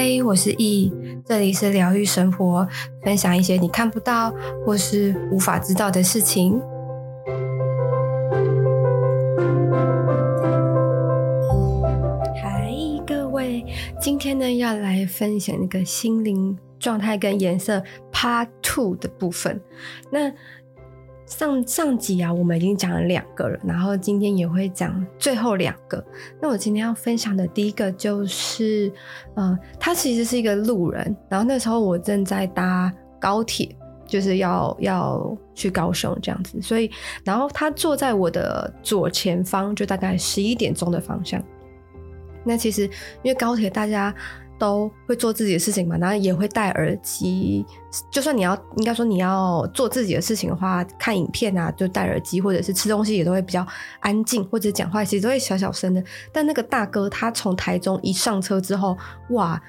嗨，我是易，这里是疗愈生活，分享一些你看不到或是无法知道的事情。嗨，各位，今天呢要来分享一个心灵状态跟颜色 Part Two 的部分。那上上集啊，我们已经讲了两个了，然后今天也会讲最后两个。那我今天要分享的第一个就是，呃，他其实是一个路人，然后那时候我正在搭高铁，就是要要去高雄这样子，所以然后他坐在我的左前方，就大概十一点钟的方向。那其实因为高铁大家。都会做自己的事情嘛，然后也会戴耳机。就算你要，应该说你要做自己的事情的话，看影片啊，就戴耳机，或者是吃东西也都会比较安静，或者讲话其实都会小小声的。但那个大哥他从台中一上车之后，哇，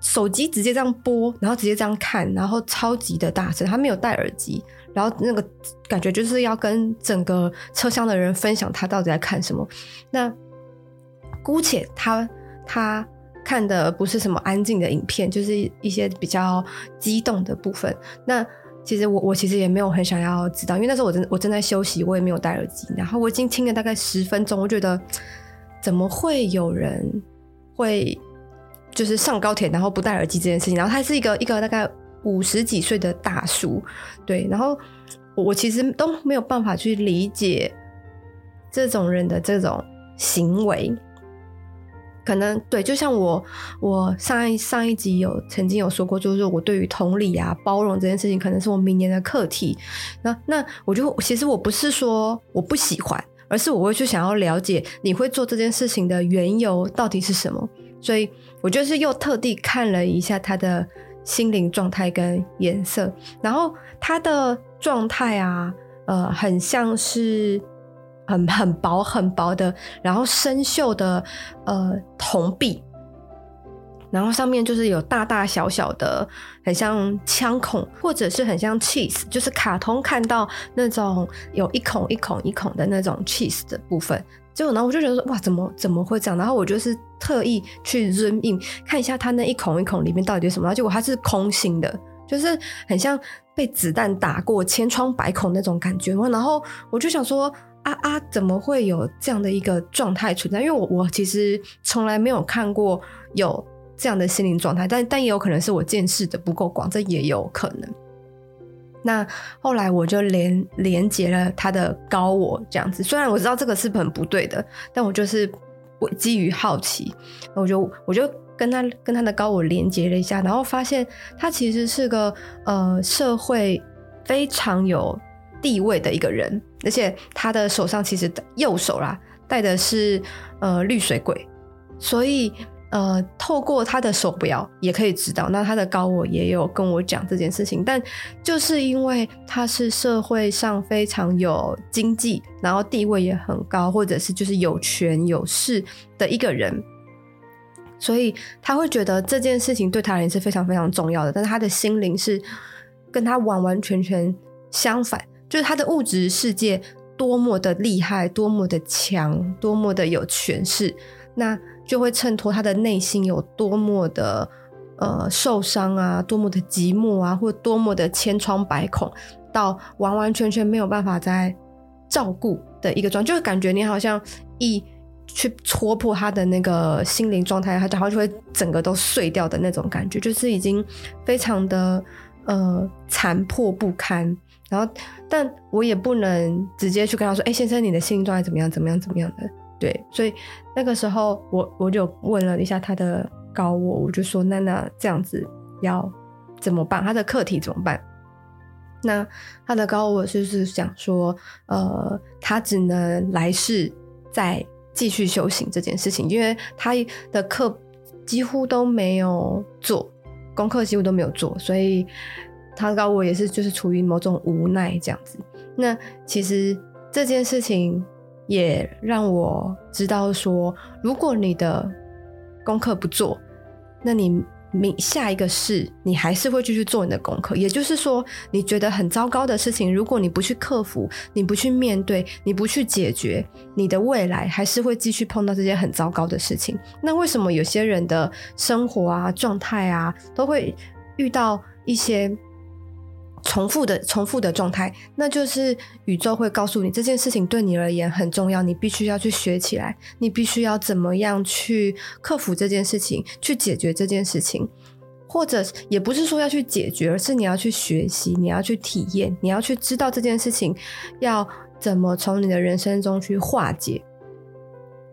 手机直接这样播，然后直接这样看，然后超级的大声，他没有戴耳机，然后那个感觉就是要跟整个车厢的人分享他到底在看什么。那姑且他他。看的不是什么安静的影片，就是一些比较激动的部分。那其实我我其实也没有很想要知道，因为那时候我正我正在休息，我也没有戴耳机。然后我已经听了大概十分钟，我觉得怎么会有人会就是上高铁然后不戴耳机这件事情？然后他是一个一个大概五十几岁的大叔，对。然后我其实都没有办法去理解这种人的这种行为。可能对，就像我，我上一上一集有曾经有说过，就是我对于同理啊、包容这件事情，可能是我明年的课题。那那我就其实我不是说我不喜欢，而是我会去想要了解你会做这件事情的缘由到底是什么。所以我就是又特地看了一下他的心灵状态跟颜色，然后他的状态啊，呃，很像是。很很薄很薄的，然后生锈的呃铜币，然后上面就是有大大小小的，很像枪孔，或者是很像 cheese，就是卡通看到那种有一孔一孔一孔的那种 cheese 的部分。结果呢，我就觉得说哇，怎么怎么会这样？然后我就是特意去 zoom in 看一下它那一孔一孔里面到底是什么，然后结果它是空心的，就是很像被子弹打过千疮百孔那种感觉。然后我就想说。啊啊！怎么会有这样的一个状态存在？因为我我其实从来没有看过有这样的心灵状态，但但也有可能是我见识的不够广，这也有可能。那后来我就连连接了他的高我这样子，虽然我知道这个是很不对的，但我就是我基于好奇，我就我就跟他跟他的高我连接了一下，然后发现他其实是个呃社会非常有地位的一个人，而且他的手上其实右手啦戴的是呃绿水鬼，所以呃透过他的手表也可以知道。那他的高我也有跟我讲这件事情，但就是因为他是社会上非常有经济，然后地位也很高，或者是就是有权有势的一个人，所以他会觉得这件事情对他而言是非常非常重要的。但是他的心灵是跟他完完全全相反。就是他的物质世界多么的厉害，多么的强，多么的有权势，那就会衬托他的内心有多么的呃受伤啊，多么的寂寞啊，或多么的千疮百孔，到完完全全没有办法再照顾的一个状，就是感觉你好像一去戳破他的那个心灵状态，他然后就会整个都碎掉的那种感觉，就是已经非常的呃残破不堪。然后，但我也不能直接去跟他说：“哎，先生，你的心理状态怎么样？怎么样？怎么样的？”对，所以那个时候我我就问了一下他的高我，我就说：“那那这样子要怎么办？他的课题怎么办？”那他的高我就是想说：“呃，他只能来世再继续修行这件事情，因为他的课几乎都没有做，功课几乎都没有做，所以。”他高我也是，就是处于某种无奈这样子。那其实这件事情也让我知道说，如果你的功课不做，那你你下一个事，你还是会继续做你的功课。也就是说，你觉得很糟糕的事情，如果你不去克服，你不去面对，你不去解决，你的未来还是会继续碰到这些很糟糕的事情。那为什么有些人的生活啊、状态啊，都会遇到一些重复的、重复的状态？那就是宇宙会告诉你，这件事情对你而言很重要，你必须要去学起来，你必须要怎么样去克服这件事情，去解决这件事情。或者也不是说要去解决，而是你要去学习，你要去体验，你要去知道这件事情要怎么从你的人生中去化解。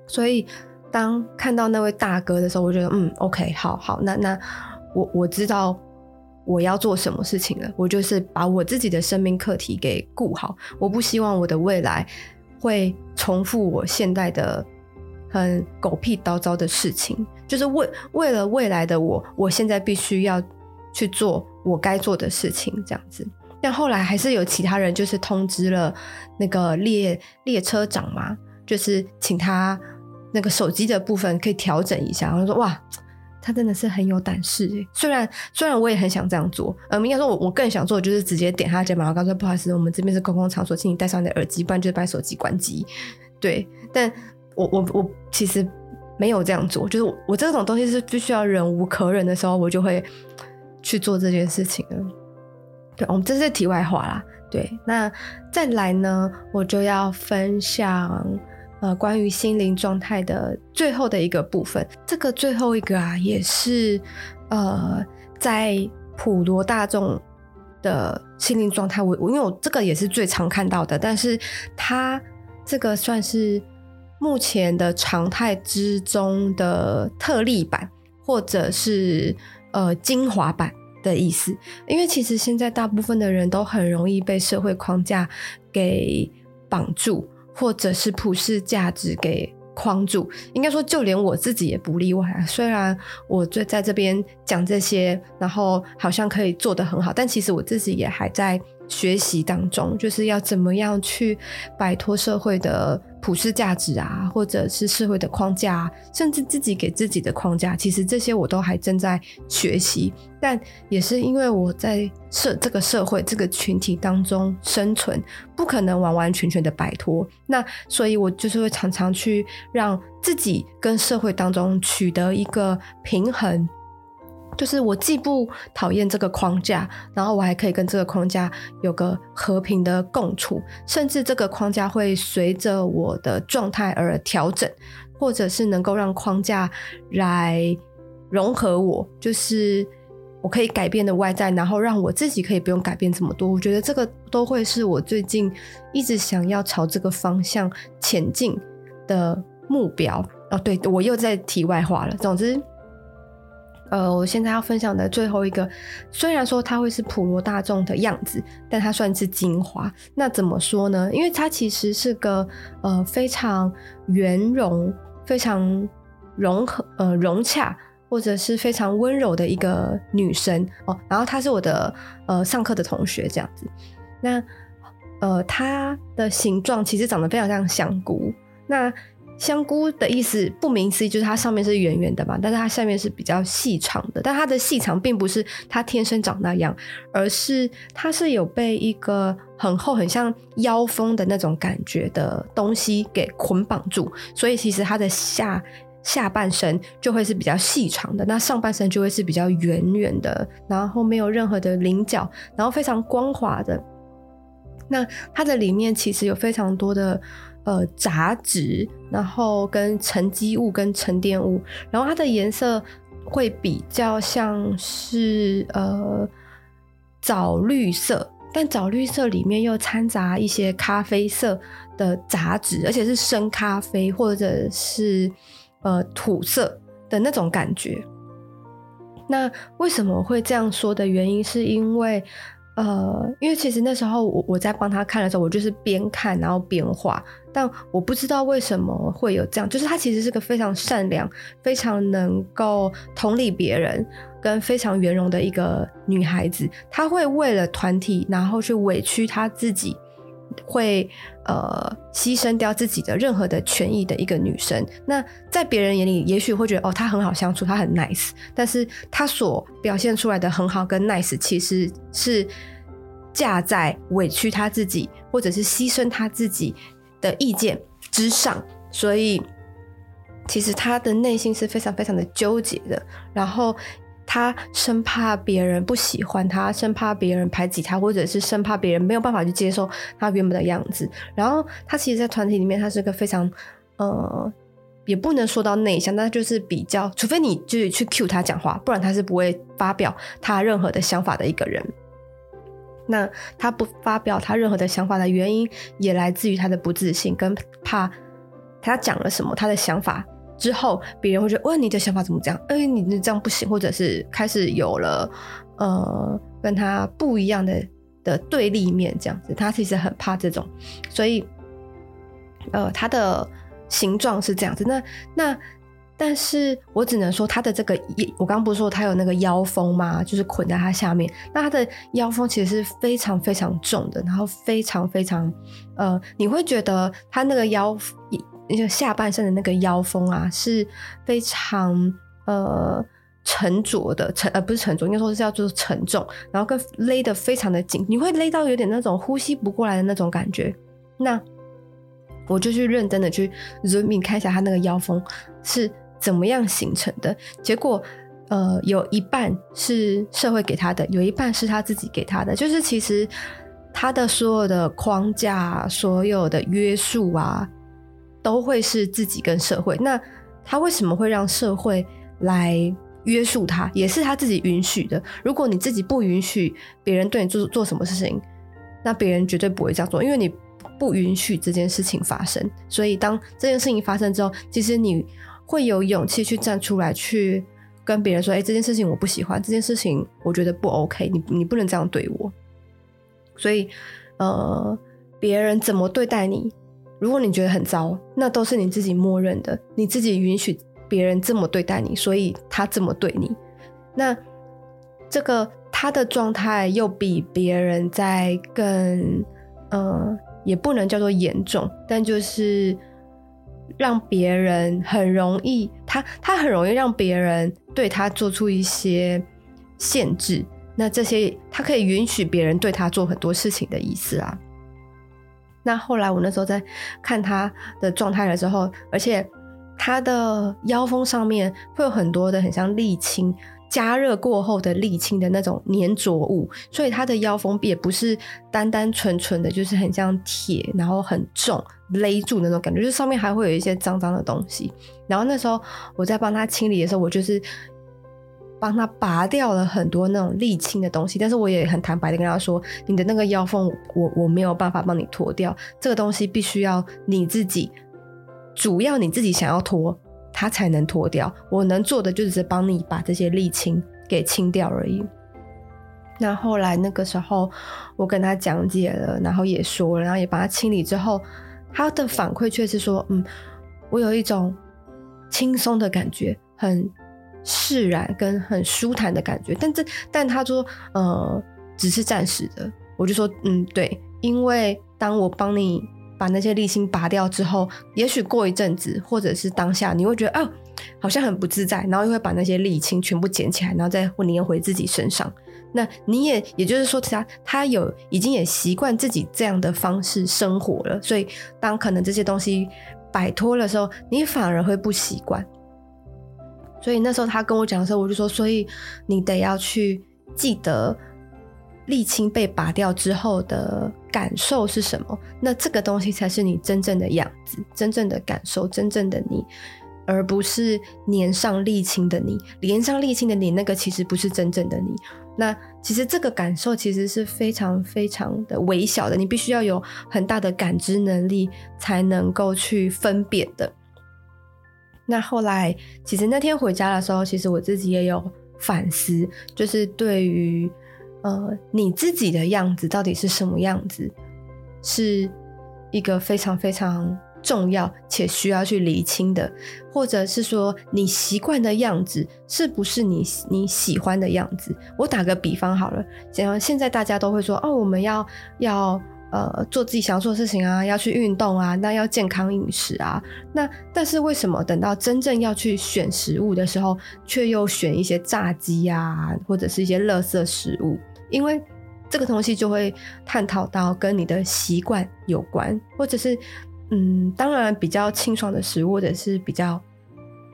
所以，当看到那位大哥的时候，我觉得，嗯，OK，好好，那那我我知道我要做什么事情了。我就是把我自己的生命课题给顾好，我不希望我的未来会重复我现在的。很狗屁叨叨的事情，就是为为了未来的我，我现在必须要去做我该做的事情，这样子。但后来还是有其他人，就是通知了那个列列车长嘛，就是请他那个手机的部分可以调整一下。然后说哇，他真的是很有胆识。虽然虽然我也很想这样做，嗯，应该说我我更想做的就是直接点他的肩膀，然后告诉不好意思，我们这边是公共场所，请你戴上你的耳机，不然就是把手机关机。对，但。我我我其实没有这样做，就是我，我这种东西是必须要忍无可忍的时候，我就会去做这件事情了。对，我们这是题外话啦。对，那再来呢，我就要分享呃关于心灵状态的最后的一个部分。这个最后一个啊，也是呃在普罗大众的心灵状态，我我因为我这个也是最常看到的，但是它这个算是。目前的常态之中的特例版，或者是呃精华版的意思，因为其实现在大部分的人都很容易被社会框架给绑住，或者是普世价值给框住。应该说，就连我自己也不例外啊。虽然我就在这边讲这些，然后好像可以做得很好，但其实我自己也还在学习当中，就是要怎么样去摆脱社会的。普世价值啊，或者是社会的框架啊，甚至自己给自己的框架，其实这些我都还正在学习。但也是因为我在社这个社会这个群体当中生存，不可能完完全全的摆脱。那所以，我就是会常常去让自己跟社会当中取得一个平衡。就是我既不讨厌这个框架，然后我还可以跟这个框架有个和平的共处，甚至这个框架会随着我的状态而调整，或者是能够让框架来融合我，就是我可以改变的外在，然后让我自己可以不用改变这么多。我觉得这个都会是我最近一直想要朝这个方向前进的目标。哦，对，我又在题外话了。总之。呃，我现在要分享的最后一个，虽然说它会是普罗大众的样子，但它算是精华。那怎么说呢？因为它其实是个呃非常圆融、非常融合、呃融洽，或者是非常温柔的一个女生哦。然后她是我的呃上课的同学，这样子。那呃，她的形状其实长得非常像香菇。那香菇的意思不名思义就是它上面是圆圆的嘛，但是它下面是比较细长的。但它的细长并不是它天生长那样，而是它是有被一个很厚、很像腰封的那种感觉的东西给捆绑住，所以其实它的下下半身就会是比较细长的，那上半身就会是比较圆圆的，然后没有任何的棱角，然后非常光滑的。那它的里面其实有非常多的。呃，杂质，然后跟沉积物跟沉淀物，然后它的颜色会比较像是呃枣绿色，但枣绿色里面又掺杂一些咖啡色的杂质，而且是深咖啡或者是呃土色的那种感觉。那为什么会这样说的原因，是因为。呃，因为其实那时候我我在帮他看的时候，我就是边看然后边画，但我不知道为什么会有这样，就是他其实是个非常善良、非常能够同理别人跟非常圆融的一个女孩子，她会为了团体然后去委屈她自己，会呃牺牲掉自己的任何的权益的一个女生。那在别人眼里，也许会觉得哦，她很好相处，她很 nice，但是她所表现出来的很好跟 nice，其实是架在委屈她自己或者是牺牲她自己的意见之上，所以。其实他的内心是非常非常的纠结的，然后他生怕别人不喜欢他，生怕别人排挤他，或者是生怕别人没有办法去接受他原本的样子。然后他其实，在团体里面，他是个非常呃，也不能说到内向，但就是比较，除非你就是去 cue 他讲话，不然他是不会发表他任何的想法的一个人。那他不发表他任何的想法的原因，也来自于他的不自信，跟怕他讲了什么，他的想法。之后，别人会觉得，哇，你的想法怎么这样？哎、欸，你这样不行，或者是开始有了，呃，跟他不一样的的对立面，这样子，他其实很怕这种，所以，呃，他的形状是这样子。那那，但是我只能说，他的这个，我刚刚不是说他有那个腰封吗？就是捆在他下面，那他的腰封其实是非常非常重的，然后非常非常，呃，你会觉得他那个腰。那个下半身的那个腰封啊，是非常呃沉着的，沉呃不是沉着，应该说是叫做沉重，然后跟勒得非常的紧，你会勒到有点那种呼吸不过来的那种感觉。那我就去认真的去 zoom in 看一下他那个腰封是怎么样形成的。结果呃有一半是社会给他的，有一半是他自己给他的，就是其实他的所有的框架、所有的约束啊。都会是自己跟社会，那他为什么会让社会来约束他？也是他自己允许的。如果你自己不允许别人对你做做什么事情，那别人绝对不会这样做，因为你不允许这件事情发生。所以当这件事情发生之后，其实你会有勇气去站出来，去跟别人说：“哎，这件事情我不喜欢，这件事情我觉得不 OK，你你不能这样对我。”所以，呃，别人怎么对待你？如果你觉得很糟，那都是你自己默认的，你自己允许别人这么对待你，所以他这么对你。那这个他的状态又比别人在更，呃，也不能叫做严重，但就是让别人很容易，他他很容易让别人对他做出一些限制。那这些他可以允许别人对他做很多事情的意思啊。那后来我那时候在看他的状态的时候，而且他的腰封上面会有很多的很像沥青，加热过后的沥青的那种粘着物，所以他的腰封也不是单单纯纯的，就是很像铁，然后很重勒住那种感觉，就是上面还会有一些脏脏的东西。然后那时候我在帮他清理的时候，我就是。帮他拔掉了很多那种沥青的东西，但是我也很坦白的跟他说：“你的那个腰缝，我我没有办法帮你脱掉，这个东西必须要你自己，主要你自己想要脱，它才能脱掉。我能做的就只是帮你把这些沥青给清掉而已。”那后来那个时候，我跟他讲解了，然后也说了，然后也帮他清理之后，他的反馈却是说：“嗯，我有一种轻松的感觉，很。”释然跟很舒坦的感觉，但这但他说呃只是暂时的，我就说嗯对，因为当我帮你把那些沥青拔掉之后，也许过一阵子或者是当下你会觉得哦好像很不自在，然后又会把那些沥青全部捡起来，然后再粘回自己身上。那你也也就是说他他有已经也习惯自己这样的方式生活了，所以当可能这些东西摆脱的时候，你反而会不习惯。所以那时候他跟我讲的时候，我就说：所以你得要去记得沥青被拔掉之后的感受是什么？那这个东西才是你真正的样子，真正的感受，真正的你，而不是粘上沥青的你。粘上沥青的你，那个其实不是真正的你。那其实这个感受其实是非常非常的微小的，你必须要有很大的感知能力才能够去分辨的。那后来，其实那天回家的时候，其实我自己也有反思，就是对于呃你自己的样子到底是什么样子，是一个非常非常重要且需要去厘清的，或者是说你习惯的样子是不是你你喜欢的样子？我打个比方好了，像现在大家都会说哦，我们要要呃做自己想做的事情啊，要去运动啊，那要健康饮食啊。那但是为什么等到真正要去选食物的时候，却又选一些炸鸡啊，或者是一些垃圾食物？因为这个东西就会探讨到跟你的习惯有关，或者是嗯，当然比较清爽的食物，或者是比较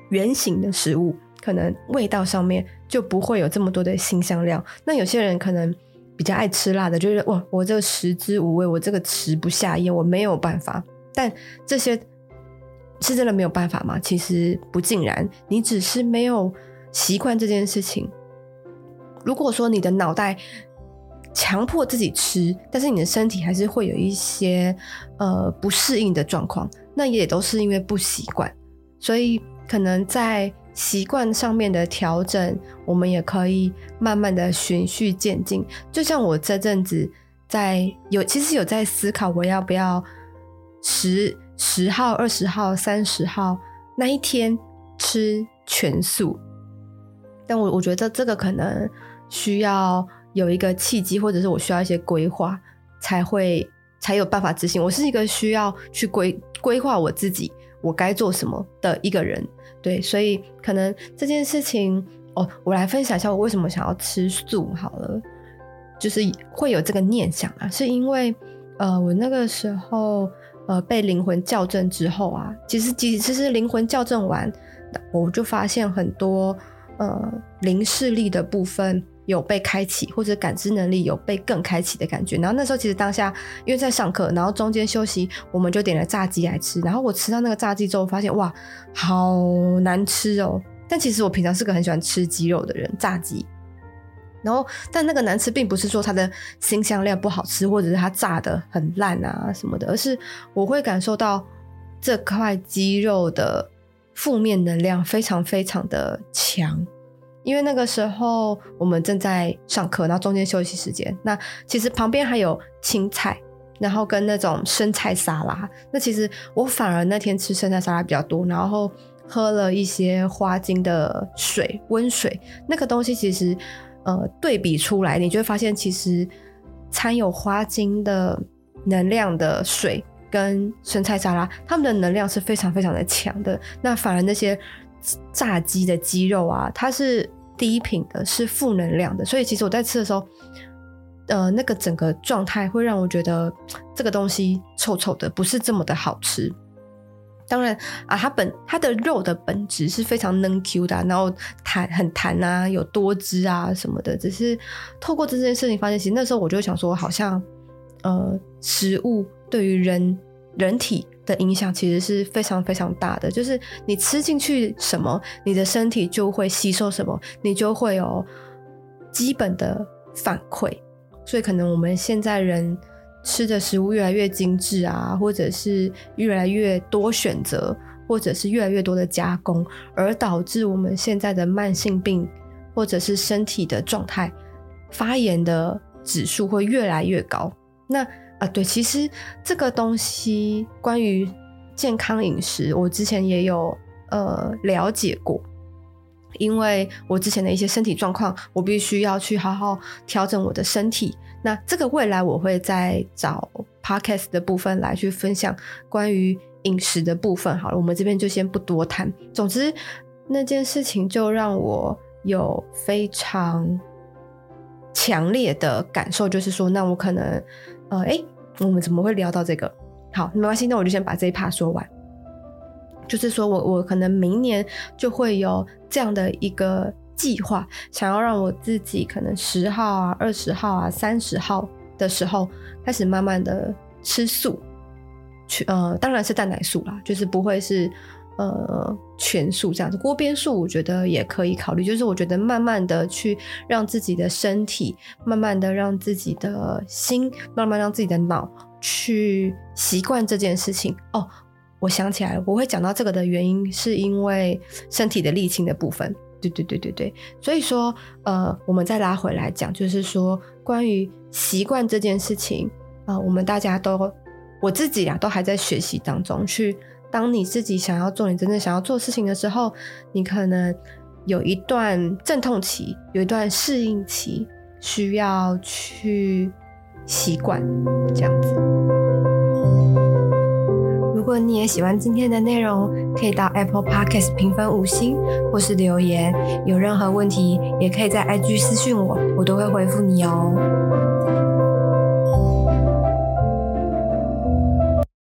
原型的食物，可能味道上面就不会有这么多的辛香料。那有些人可能比较爱吃辣的，就觉得哇，我这个食之无味，我这个食不下咽，我没有办法。但这些是真的没有办法吗？其实不尽然，你只是没有习惯这件事情。如果说你的脑袋强迫自己吃，但是你的身体还是会有一些呃不适应的状况，那也都是因为不习惯，所以可能在习惯上面的调整，我们也可以慢慢的循序渐进。就像我这阵子在有，其实有在思考我要不要十十号、二十号、三十号那一天吃全素，但我我觉得这个可能。需要有一个契机，或者是我需要一些规划，才会才有办法执行。我是一个需要去规规划我自己，我该做什么的一个人。对，所以可能这件事情，哦，我来分享一下我为什么想要吃素好了，就是会有这个念想啊，是因为呃，我那个时候呃被灵魂校正之后啊，其实其实是灵魂校正完，我就发现很多呃零视力的部分。有被开启，或者感知能力有被更开启的感觉。然后那时候其实当下因为在上课，然后中间休息，我们就点了炸鸡来吃。然后我吃到那个炸鸡之后，发现哇，好难吃哦！但其实我平常是个很喜欢吃鸡肉的人，炸鸡。然后但那个难吃，并不是说它的辛香料不好吃，或者是它炸得很烂啊什么的，而是我会感受到这块鸡肉的负面能量非常非常的强。因为那个时候我们正在上课，然后中间休息时间，那其实旁边还有青菜，然后跟那种生菜沙拉。那其实我反而那天吃生菜沙拉比较多，然后喝了一些花精的水，温水。那个东西其实呃对比出来，你就会发现其实掺有花精的能量的水跟生菜沙拉，它们的能量是非常非常的强的。那反而那些炸鸡的鸡肉啊，它是。低频的是负能量的，所以其实我在吃的时候，呃，那个整个状态会让我觉得这个东西臭臭的，不是这么的好吃。当然啊，它本它的肉的本质是非常嫩 Q 的，然后弹很弹啊，有多汁啊什么的。只是透过这件事情发现，其实那时候我就想说，好像呃，食物对于人人体。的影响其实是非常非常大的，就是你吃进去什么，你的身体就会吸收什么，你就会有基本的反馈。所以可能我们现在人吃的食物越来越精致啊，或者是越来越多选择，或者是越来越多的加工，而导致我们现在的慢性病或者是身体的状态，发炎的指数会越来越高。那啊，对，其实这个东西关于健康饮食，我之前也有呃了解过，因为我之前的一些身体状况，我必须要去好好调整我的身体。那这个未来我会再找 podcast 的部分来去分享关于饮食的部分。好了，我们这边就先不多谈。总之那件事情就让我有非常强烈的感受，就是说，那我可能。呃，哎，我们怎么会聊到这个？好，没关系，那我就先把这一趴说完。就是说我我可能明年就会有这样的一个计划，想要让我自己可能十号啊、二十号啊、三十号的时候开始慢慢的吃素，去呃，当然是蛋奶素啦，就是不会是。呃，全素这样子，锅边素我觉得也可以考虑。就是我觉得慢慢的去让自己的身体，慢慢的让自己的心，慢慢让自己的脑去习惯这件事情。哦，我想起来了，我会讲到这个的原因，是因为身体的力清的部分。对对对对对，所以说，呃，我们再拉回来讲，就是说关于习惯这件事情啊，我们大家都，我自己啊，都还在学习当中去。当你自己想要做你真正想要做事情的时候，你可能有一段阵痛期，有一段适应期，需要去习惯，这样子。如果你也喜欢今天的内容，可以到 Apple Podcast 评分五星，或是留言。有任何问题，也可以在 IG 私讯我，我都会回复你哦。